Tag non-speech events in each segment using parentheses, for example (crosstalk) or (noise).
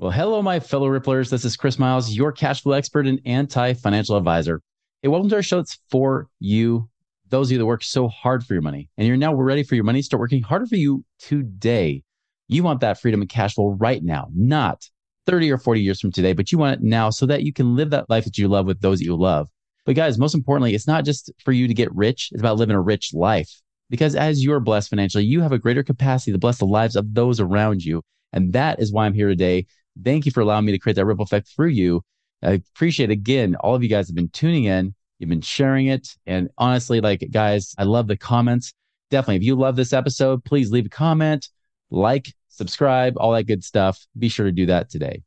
Well, hello, my fellow Ripplers. This is Chris Miles, your cash flow expert and anti financial advisor. Hey, welcome to our show. It's for you, those of you that work so hard for your money, and you're now ready for your money. to Start working harder for you today. You want that freedom and cash flow right now, not 30 or 40 years from today, but you want it now so that you can live that life that you love with those that you love. But guys, most importantly, it's not just for you to get rich. It's about living a rich life because as you're blessed financially, you have a greater capacity to bless the lives of those around you. And that is why I'm here today. Thank you for allowing me to create that ripple effect through you. I appreciate again, all of you guys have been tuning in. You've been sharing it. And honestly, like guys, I love the comments. Definitely. If you love this episode, please leave a comment, like, subscribe, all that good stuff. Be sure to do that today.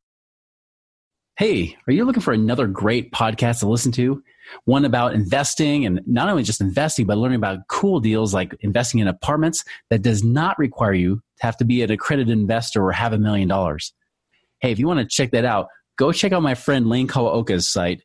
Hey, are you looking for another great podcast to listen to? One about investing and not only just investing, but learning about cool deals like investing in apartments that does not require you to have to be an accredited investor or have a million dollars. Hey, if you want to check that out, go check out my friend Lane Kawaoka's site,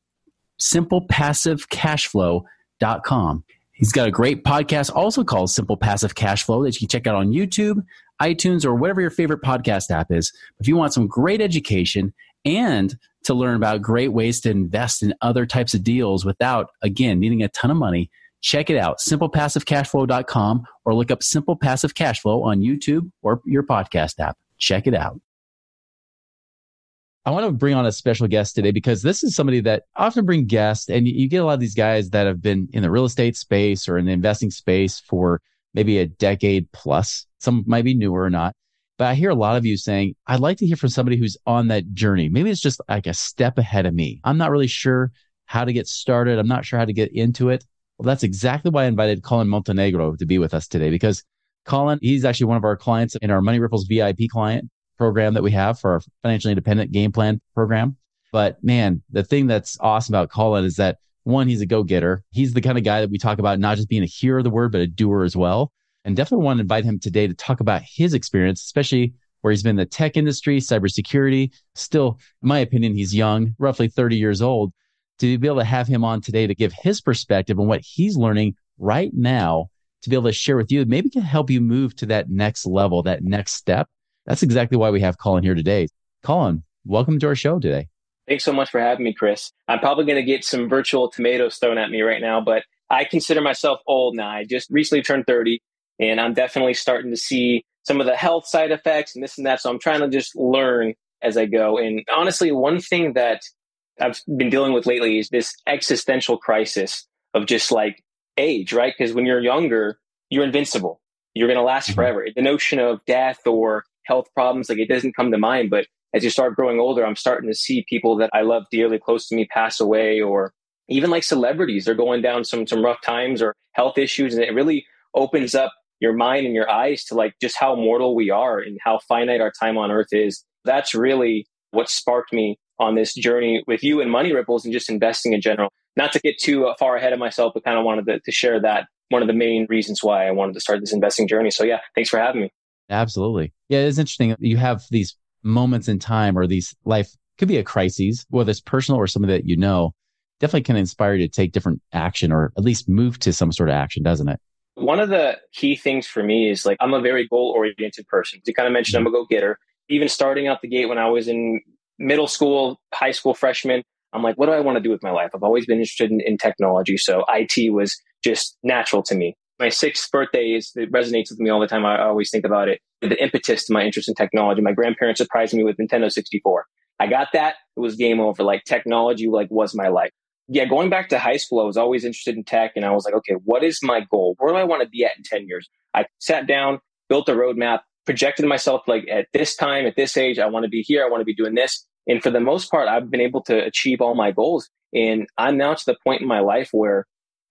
simplepassivecashflow.com. He's got a great podcast also called Simple Passive Cashflow that you can check out on YouTube, iTunes, or whatever your favorite podcast app is. If you want some great education and to learn about great ways to invest in other types of deals without, again, needing a ton of money, check it out, simplepassivecashflow.com or look up Simple Passive Cashflow on YouTube or your podcast app. Check it out. I want to bring on a special guest today because this is somebody that I often bring guests, and you get a lot of these guys that have been in the real estate space or in the investing space for maybe a decade plus. Some might be newer or not. But I hear a lot of you saying, I'd like to hear from somebody who's on that journey. Maybe it's just like a step ahead of me. I'm not really sure how to get started. I'm not sure how to get into it. Well, that's exactly why I invited Collin Montenegro to be with us today because Collin, he's actually one of our clients in our Money Ripples VIP client program that we have for our financially independent game plan program. But man, the thing that's awesome about Collin is that one, he's a go getter. He's the kind of guy that we talk about not just being a hearer of the word, but a doer as well. And definitely want to invite him today to talk about his experience, especially where he's been in the tech industry, cybersecurity. Still, in my opinion, he's young, roughly 30 years old. To be able to have him on today to give his perspective on what he's learning right now to be able to share with you, maybe can help you move to that next level, that next step that's exactly why we have Collin here today. Collin, welcome to our show today. Thanks so much for having me, Chris. I'm probably going to get some virtual tomatoes thrown at me right now, but I consider myself old now. I just recently turned 30 and I'm definitely starting to see some of the health side effects and this and that. So I'm trying to just learn as I go. And honestly, one thing that I've been dealing with lately is this existential crisis of just like age, right? Because when you're younger, you're invincible. You're going to last mm-hmm. forever. The notion of death or health problems, like it doesn't come to mind. But as you start growing older, I'm starting to see people that I love dearly close to me pass away or even like celebrities, they're going down some, some rough times or health issues. And it really opens up your mind and your eyes to like just how mortal we are and how finite our time on earth is. That's really what sparked me on this journey with you and Money Ripples and just investing in general. Not to get too far ahead of myself, but kind of wanted to, to share that one of the main reasons why I wanted to start this investing journey. So yeah, thanks for having me. Absolutely. Yeah, it's interesting. You have these moments in time or these life could be a crisis, whether it's personal or something that you know, definitely can inspire you to take different action or at least move to some sort of action, doesn't it? One of the key things for me is like I'm a very goal oriented person. You kind of mentioned I'm a mm-hmm. go getter. Even starting out the gate when I was in middle school, high school freshman, I'm like, what do I want to do with my life? I've always been interested in, in technology. So IT was just natural to me my sixth birthday is it resonates with me all the time. I always think about it. The impetus to my interest in technology. My grandparents surprised me with Nintendo 64. I got that. It was game over. Like technology, like was my life. Yeah, going back to high school, I was always interested in tech, and I was like, okay, what is my goal? Where do I want to be at in ten years? I sat down, built a roadmap, projected myself like at this time, at this age, I want to be here. I want to be doing this. And for the most part, I've been able to achieve all my goals. And I'm now to the point in my life where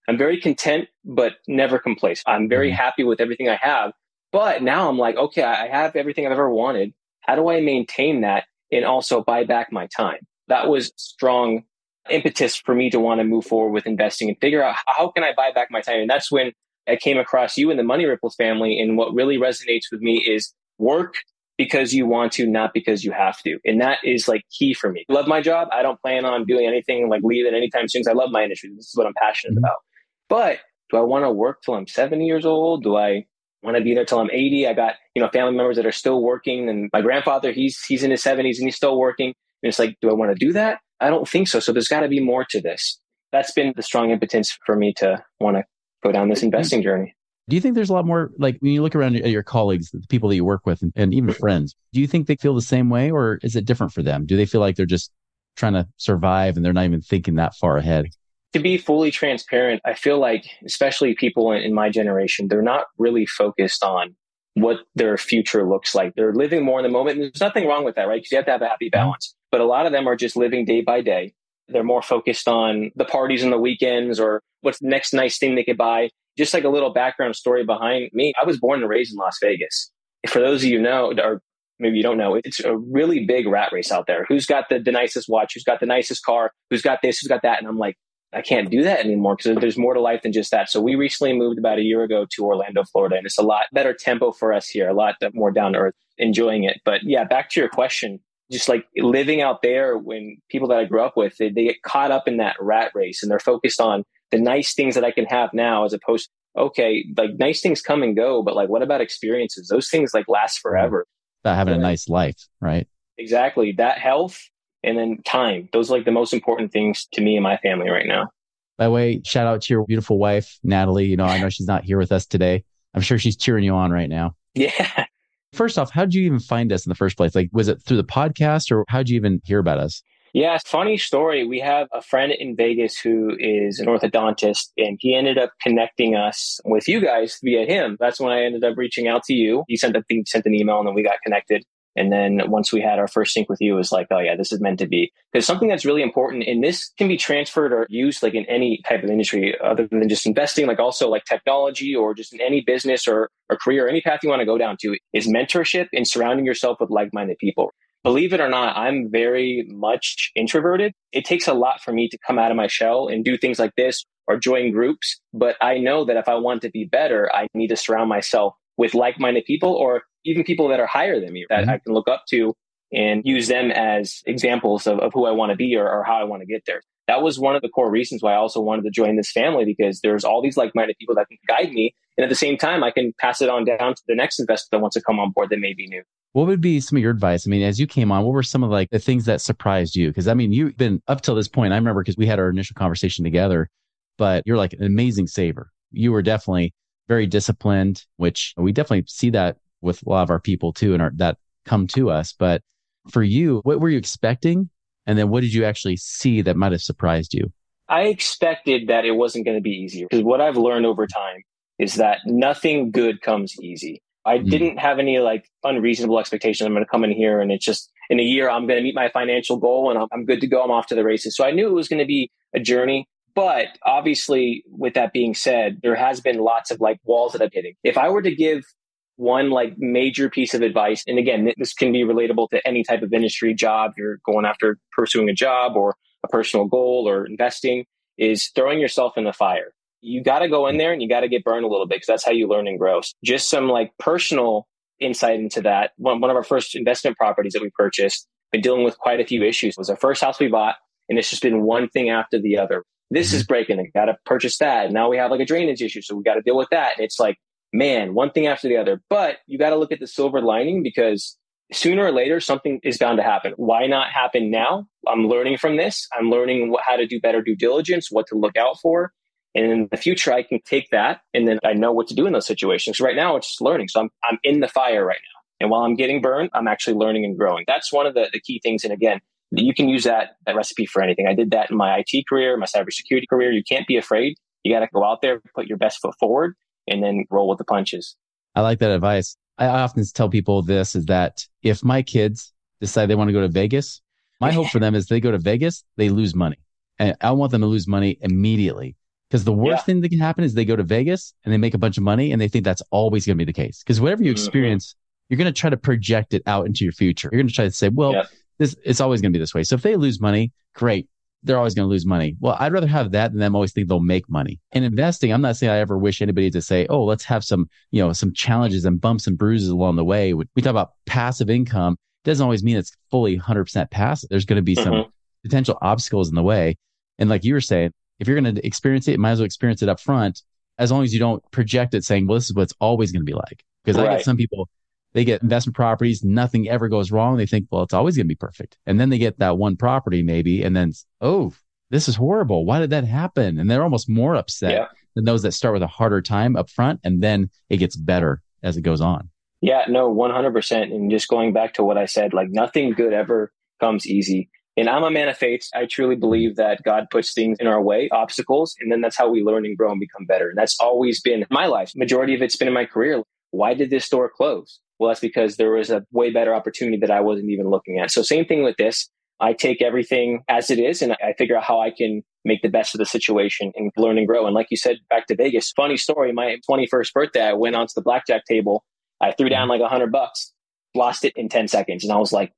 I'm very content, but never complacent. I'm very mm-hmm. happy with everything I have. But now I'm like, okay, I have everything I've ever wanted. How do I maintain that and also buy back my time. That was strong impetus for me to want to move forward with investing and figure out how can I buy back my time. And that's when I came across you and the Money Ripples family. And what really resonates with me is work because you want to, not because you have to. And that is like key for me. Love my job. I don't plan on doing anything like leaving anytime soon. I love my industry. This is what I'm passionate mm-hmm. about. But do I want to work till I'm 70 years old? Do I want to be there till I'm 80? I got, you know, family members that are still working and my grandfather, he's, he's in his 70s and he's still working. And it's like, do I want to do that? I don't think so. So there's got to be more to this. That's been the strong impetus for me to want to go down this investing journey. Do you think there's a lot more like when you look around at your colleagues, the people that you work with, and, and even mm-hmm. friends? Do you think they feel the same way, or is it different for them? Do they feel like they're just trying to survive and they're not even thinking that far ahead? To be fully transparent, I feel like, especially people in, my generation, they're not really focused on what their future looks like. They're living more in the moment. And there's nothing wrong with that, right? Because you have to have a happy balance. But a lot of them are just living day by day. They're more focused on the parties and the weekends or what's the next nice thing they could buy just like a little background story behind me, I was born and raised in Las Vegas. For those of you know, or maybe you don't know, it's a really big rat race out there. Who's got the, the nicest watch? Who's got the nicest car? Who's got this? Who's got that? And I'm like, I can't do that anymore because there's more to life than just that. So we recently moved about a year ago to Orlando, Florida, and it's a lot better tempo for us here, a lot more down to earth, enjoying it. But yeah, back to your question, just like living out there when people that I grew up with, they, they get caught up in that rat race and they're focused on the nice things that I can have now as opposed okay, like nice things come and go, but like what about experiences? Those things like last forever. About having a nice life, right? Exactly. That health and then time. Those are like the most important things to me and my family right now. By the way, shout out to your beautiful wife, Natalie. You know, I know she's not here with us today. I'm sure she's cheering you on right now. Yeah. (laughs) First off, how did you even find us in the first place? Like, was it through the podcast or how did you even hear about us? Yeah, funny story. We have a friend in Vegas who is an orthodontist, and he ended up connecting us with you guys via him. That's when I ended up reaching out to you. He sent a thing, sent an email, and then we got connected. And then once we had our first sync with you, it was like, oh yeah, this is meant to be. Because something that's really important, and this can be transferred or used like in any type of industry other than just investing, like also like technology or just in any business or, or career, any path you want to go down to is mentorship and surrounding yourself with like-minded people believe it or not, I'm very much introverted. It takes a lot for me to come out of my shell and do things like this or join groups. But I know that if I want to be better, I need to surround myself with like minded people or even people that are higher than me that mm-hmm. I can look up to and use them as examples of, of who I want to be or, or how I want to get there. That was one of the core reasons why I also wanted to join this family because there's all these like minded people that can guide me. And at the same time, I can pass it on down to the next investor that wants to come on board that may be new. What would be some of your advice? I mean, as you came on, what were some of like the things that surprised you? Because I mean, you've been up till this point. I remember because we had our initial conversation together, but you're like an amazing saver. You were definitely very disciplined, which we definitely see that with a lot of our people too, and our, that come to us. But for you, what were you expecting? And then what did you actually see that might have surprised you? I expected that it wasn't going to be easy because what I've learned over time is that nothing good comes easy. I mm. didn't have any like unreasonable expectations. I'm going to come in here and it's just in a year, I'm going to meet my financial goal and I'm good to go. I'm off to the races. So I knew it was going to be a journey. But obviously, with that being said, there has been lots of like walls that I'm hitting. If I were to give one like major piece of advice, and again, this can be relatable to any type of industry job you're going after pursuing a job or a personal goal or investing, is throwing yourself in the fire you got to go in there and you got to get burned a little bit because that's how you learn and grow. Just some like personal insight into that. One, one of our first investment properties that we purchased, been dealing with quite a few issues. It was our first house we bought, and it's just been one thing after the other. This is mm-hmm. breaking. I got to purchase that. Now we have like a drainage issue, so we got to deal with that. And it's like, man, one thing after the other. But you got to look at the silver lining because sooner or later something is bound to happen. Why not happen now? I'm learning from this. I'm learning what, how to do better due diligence, what to look out for. And in the future, I can take that and then I know what to do in those situations. Right now, it's just learning. So I'm, I'm in the fire right now. And while I'm getting burned, I'm actually learning and growing. That's one of the, the key things. And again, you can use that, that recipe for anything. I did that in my IT career, my cybersecurity career. You can't be afraid. You got to go out there, put your best foot forward, and then roll with the punches. I like that advice. I often tell people this is that if my kids decide they want to go to Vegas, my hope for them is they go to Vegas, they lose money. And I want them to lose money immediately because the worst yeah. thing that can happen is they go to Vegas and they make a bunch of money and they think that's always going to be the case. Because whatever you mm-hmm. experience, mm-hmm. you're going to try to project it out into your future. You're going to try to say, well, yeah. This it's always going to be this way. So if they lose money, great. They're always going to lose money. Well, I'd rather have that than them always think they'll make money. In investing, I'm not saying I ever wish anybody to say, "Oh, let's have some, you know, some challenges and bumps and bruises along the way." We talk about passive income. It doesn't always mean it's fully 100% passive. There's going to be mm-hmm. some potential obstacles in the way. And like you were saying, if you're going to experience it, you might as well experience it up front, as long as you don't project it saying, well, this is what it's always going to be like. Because right. I get some people, they get investment properties, nothing ever goes wrong. They think, well, it's always going to be perfect. And then they get that one property maybe, and then, oh, this is horrible. Why did that happen? And they're almost more upset yeah. than those that start with a harder time up front. And then it gets better as it goes on. Yeah, no, 100%. And just going back to what I said, like nothing good ever comes easy. And I'm a man of faith. I truly believe that God puts things in our way, obstacles, and then that's how we learn and grow and become better. And that's always been my life. Majority of it's been in my career. Why did this store close? Well, that's because there was a way better opportunity that I wasn't even looking at. So same thing with this. I take everything as it is and I figure out how I can make the best of the situation and learn and grow. And like you said, back to Vegas, funny story. My 21st birthday, I went onto the blackjack table. I threw down like a hundred bucks, lost it in 10 seconds. And I was like,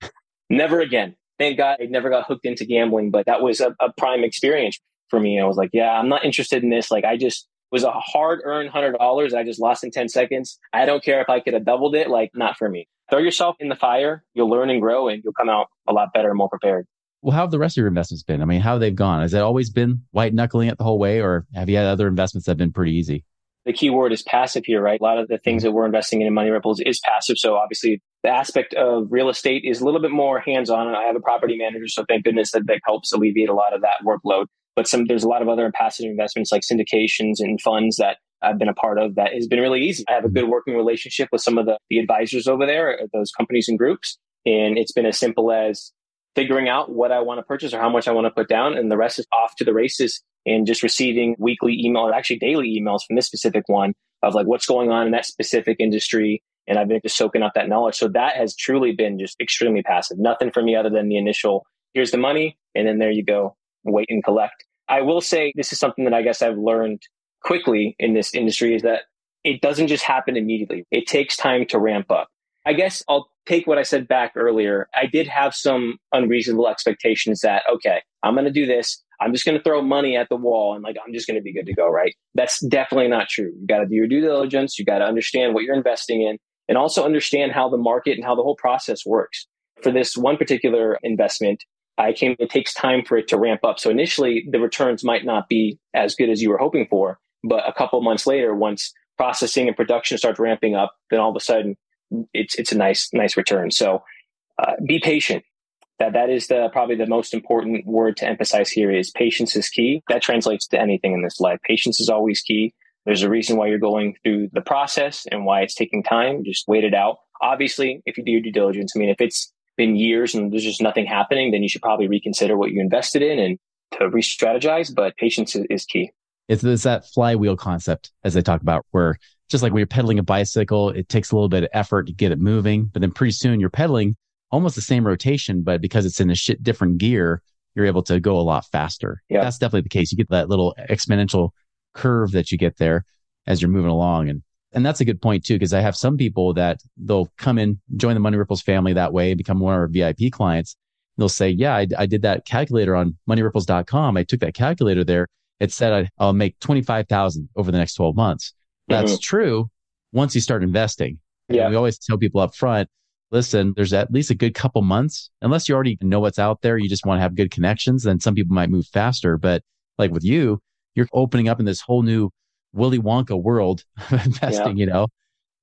never again thank God I never got hooked into gambling, but that was a, a prime experience for me. I was like, yeah, I'm not interested in this. Like, I just was a hard earned hundred dollars. that I just lost in 10 seconds. I don't care if I could have doubled it. Like, not for me. Throw yourself in the fire. You'll learn and grow and you'll come out a lot better and more prepared. Well, how have the rest of your investments been? I mean, how have they gone? Has it always been white knuckling it the whole way, or have you had other investments that have been pretty easy? The key word is passive here, right? A lot of the things mm-hmm. that we're investing in in Money Ripples is passive. So obviously the aspect of real estate is a little bit more hands on. And I have a property manager, so thank goodness that that helps alleviate a lot of that workload. But some there's a lot of other passive investments like syndications and funds that I've been a part of that has been really easy. I have a good working relationship with some of the, the advisors over there, uh, those companies and groups. And it's been as simple as figuring out what I want to purchase or how much I want to put down. And the rest is off to the races and just receiving weekly email or actually daily emails from this specific one of like what's going on in that specific industry and I've been just soaking up that knowledge. So that has truly been just extremely passive. Nothing for me other than the initial, here's the money, and then there you go, wait and collect. I will say this is something that I guess I've learned quickly in this industry is that it doesn't just happen immediately. It takes time to ramp up. I guess I'll take what I said back earlier. I did have some unreasonable expectations that, okay, I'm going to do this. I'm just going to throw money at the wall and like, I'm just going to be good to go, right? That's definitely not true. You got to do your due diligence. You got to understand what you're investing in and also understand how the market and how the whole process works. For this one particular investment, I came, it takes time for it to ramp up. So initially the returns might not be as good as you were hoping for, but a couple months later, once processing and production starts ramping up, then all of a sudden it's, it's a nice, nice return. So uh, be patient. That, that is the, probably the most important word to emphasize here is patience is key. That translates to anything in this life. Patience is always key. There's a reason why you're going through the process and why it's taking time. Just wait it out. Obviously, if you do your due diligence, I mean, if it's been years and there's just nothing happening, then you should probably reconsider what you invested in and to re-strategize. But patience is, is key. It's, it's that flywheel concept, as I talk about, where just like when you're pedaling a bicycle, it takes a little bit of effort to get it moving, but then pretty soon you're pedaling almost the same rotation, but because it's in a shit different gear, you're able to go a lot faster. Yeah. That's definitely the case. You get that little exponential curve that you get there as you're moving along. And, and that's a good point too, because I have some people that they'll come in, join the Money Ripples family that way, become one of our VIP clients. They'll say, yeah, I, I did that calculator on moneyripples.com. I took that calculator there. It said I, will make 25,000 over the next 12 months. That's mm-hmm. true once you start investing. Yeah. And we always tell people up front, listen, there's at least a good couple months, unless you already know what's out there. You just want to have good connections. Then some people might move faster. But like with you, you're opening up in this whole new Willy Wonka world of (laughs) investing, yeah. you know,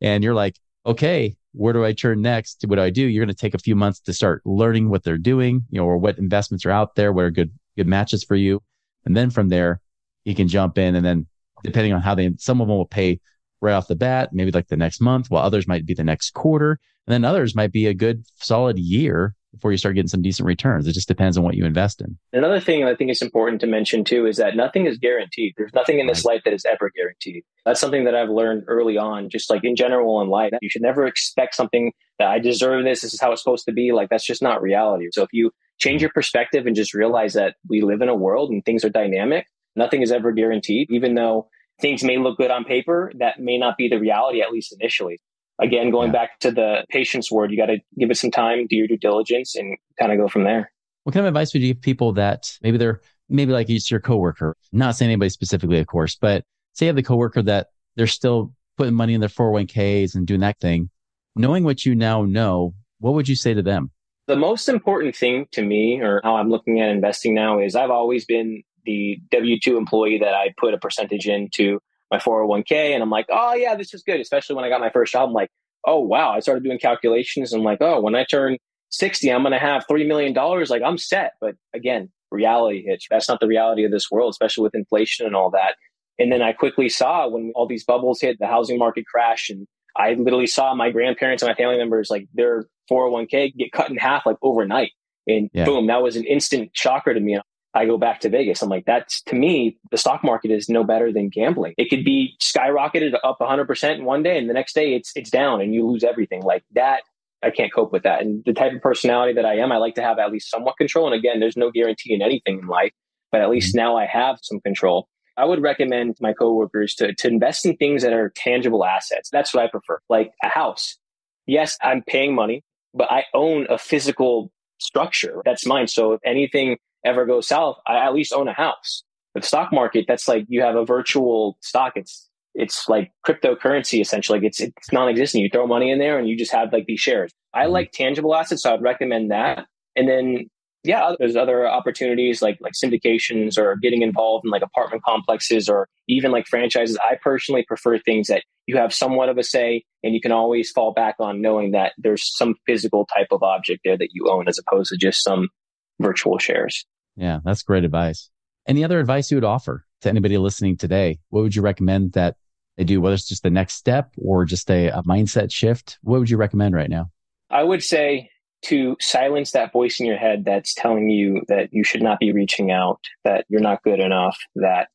and you're like, okay, where do I turn next? What do I do? You're going to take a few months to start learning what they're doing, you know, or what investments are out there, what are good, good matches for you. And then from there, you can jump in and then depending on how they, some of them will pay right off the bat, maybe like the next month, while others might be the next quarter. And then others might be a good solid year before you start getting some decent returns. It just depends on what you invest in. Another thing I think is important to mention too is that nothing is guaranteed. There's nothing in this life that is ever guaranteed. That's something that I've learned early on, just like in general in life. You should never expect something that I deserve this. This is how it's supposed to be. Like that's just not reality. So if you change your perspective and just realize that we live in a world and things are dynamic, nothing is ever guaranteed, even though things may look good on paper, that may not be the reality, at least initially. Again, going yeah. back to the patience word, you got to give it some time, do your due diligence, and kind of go from there. What kind of advice would you give people that maybe they're maybe like it's your coworker, not saying anybody specifically, of course, but say you have the coworker that they're still putting money in their 401ks and doing that thing. Knowing what you now know, what would you say to them? The most important thing to me, or how I'm looking at investing now, is I've always been the W 2 employee that I put a percentage into my 401k. And I'm like, oh, yeah, this is good. Especially when I got my first job, I'm like, oh, wow. I started doing calculations. I'm like, oh, when I turn 60, I'm going to have $3 million. Like, I'm set. But again, reality hits. That's not the reality of this world, especially with inflation and all that. And then I quickly saw when all these bubbles hit, the housing market crash, and I literally saw my grandparents and my family members like their 401k get cut in half like overnight. And yeah. boom, that was an instant shocker to me. I go back to Vegas. I'm like, that's to me, the stock market is no better than gambling. It could be skyrocketed up 100% in one day, and the next day it's it's down, and you lose everything. Like that, I can't cope with that. And the type of personality that I am, I like to have at least somewhat control. And again, there's no guarantee in anything in life, but at least mm-hmm. now I have some control. I would recommend my coworkers to, to invest in things that are tangible assets. That's what I prefer, like a house. Yes, I'm paying money, but I own a physical structure that's mine. So if anything ever go south, I at least own a house. The stock market, that's like you have a virtual stock. It's it's like cryptocurrency essentially. Like it's it's non-existent. You throw money in there and you just have like these shares. I mm-hmm. like tangible assets, so I'd recommend that. And then yeah, there's other opportunities like like syndications or getting involved in like apartment complexes or even like franchises. I personally prefer things that you have somewhat of a say and you can always fall back on knowing that there's some physical type of object there that you own as opposed to just some virtual shares. Yeah, that's great advice. Any other advice you would offer to anybody listening today? What would you recommend that they do, whether it's just the next step or just a, a mindset shift? What would you recommend right now? I would say to silence that voice in your head that's telling you that you should not be reaching out, that you're not good enough, that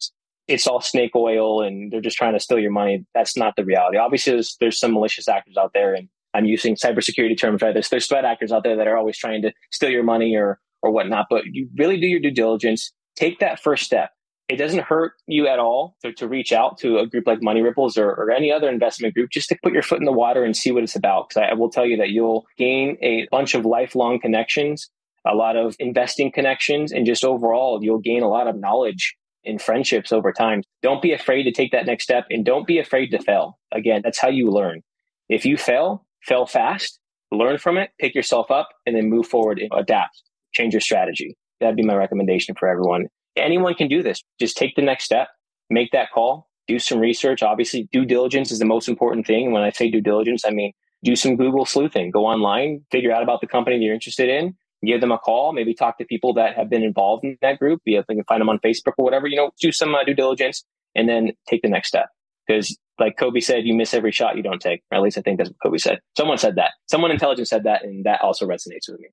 it's all snake oil and they're just trying to steal your money. That's not the reality. Obviously, there's, there's some malicious actors out there, and I'm using cybersecurity terms, right? There's, there's threat actors out there that are always trying to steal your money or or whatnot. But you really do your due diligence. Take that first step it doesn't hurt you at all to, to reach out to a group like Money Ripples or, or, any other investment group just to put your foot in the water and see what it's about. Because I, I will tell you that you'll gain a bunch of lifelong connections, a lot of investing connections, and just overall, you'll gain a lot of knowledge in friendships over time. Don't be afraid to take that next step and don't be afraid to fail. Again, that's how you learn. If you fail, fail fast, learn from it, pick yourself up, and then move forward and adapt, change your strategy. That'd be my recommendation for everyone anyone can do this. Just take the next step, make that call, do some research. Obviously, due diligence is the most important thing. And when I say due diligence, I mean do some Google sleuthing, go online, figure out about the company that you're interested in, give them a call, maybe talk to people that have been involved in that group, you can find them on Facebook or whatever, you know, do some uh, due diligence and then take the next step. Because like Kobe said, you miss every shot you don't take. Or at least I think that's what Kobe said. Someone said that. Someone intelligent said that, and that also resonates with me.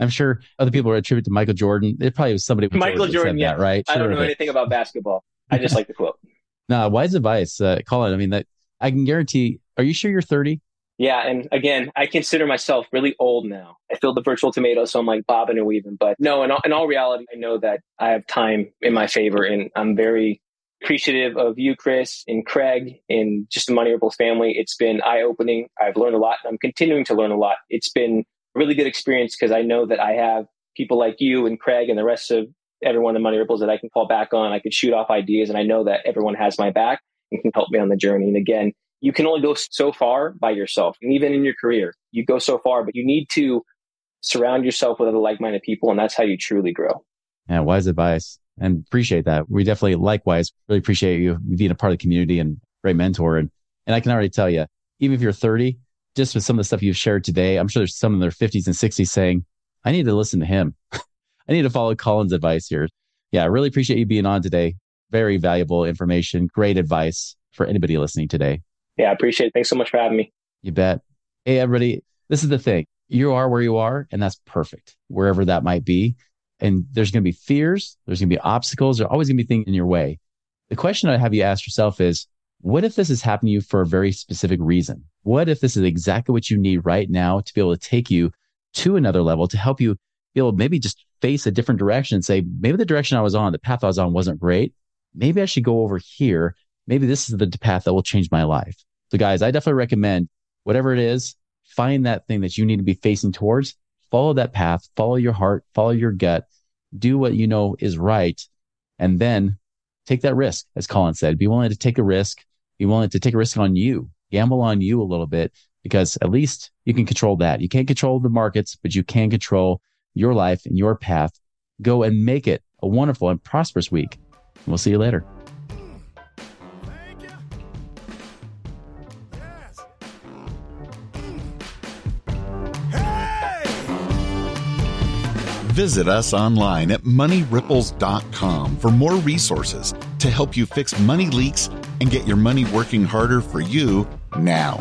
I'm sure other people attribute to Michael Jordan. It probably was somebody. Michael Jordan, yeah, that, right? I don't know anything about basketball. I just (laughs) like the quote. No, wise advice, uh, Collin. I mean, that I can guarantee. Are you sure you're 30? Yeah, and again, I consider myself really old now. I feel the virtual tomato, so I'm like bobbing and weaving. But no, in all, in all reality, I know that I have time in my favor, and I'm very appreciative of you, Chris, and Craig, and just the Money Ripples family. It's been eye opening. I've learned a lot, and I'm continuing to learn a lot. It's been really good experience because I know that I have people like you and Craig and the rest of everyone in Money Ripples that I can fall back on. I could shoot off ideas and I know that everyone has my back and can help me on the journey. And again, you can only go so far by yourself. And even in your career, you go so far, but you need to surround yourself with other like-minded people. And that's how you truly grow. Yeah. Wise advice and appreciate that. We definitely likewise really appreciate you being a part of the community and great mentor. And, and I can already tell you, even if you're 30, just with some of the stuff you've shared today, I'm sure there's some in their 50s and 60s saying, I need to listen to him. (laughs) I need to follow Collin's advice here. Yeah, I really appreciate you being on today. Very valuable information, great advice for anybody listening today. Yeah, I appreciate it. Thanks so much for having me. You bet. Hey, everybody, this is the thing. You are where you are, and that's perfect, wherever that might be. And there's going to be fears, there's going to be obstacles, there's always going to be things in your way. The question I have you ask yourself is, what if this is happening to you for a very specific reason? What if this is exactly what you need right now to be able to take you to another level to help you be able maybe just face a different direction and say, maybe the direction I was on, the path I was on wasn't great. Maybe I should go over here. Maybe this is the path that will change my life. So guys, I definitely recommend whatever it is, find that thing that you need to be facing towards, follow that path, follow your heart, follow your gut, do what you know is right, and then take that risk. As Collin said, be willing to take a risk, be willing to take a risk on you, gamble on you a little bit, because at least you can control that. You can't control the markets, but you can control your life and your path. Go and make it a wonderful and prosperous week. We'll see you later. Visit us online at moneyripples.com for more resources to help you fix money leaks and get your money working harder for you now.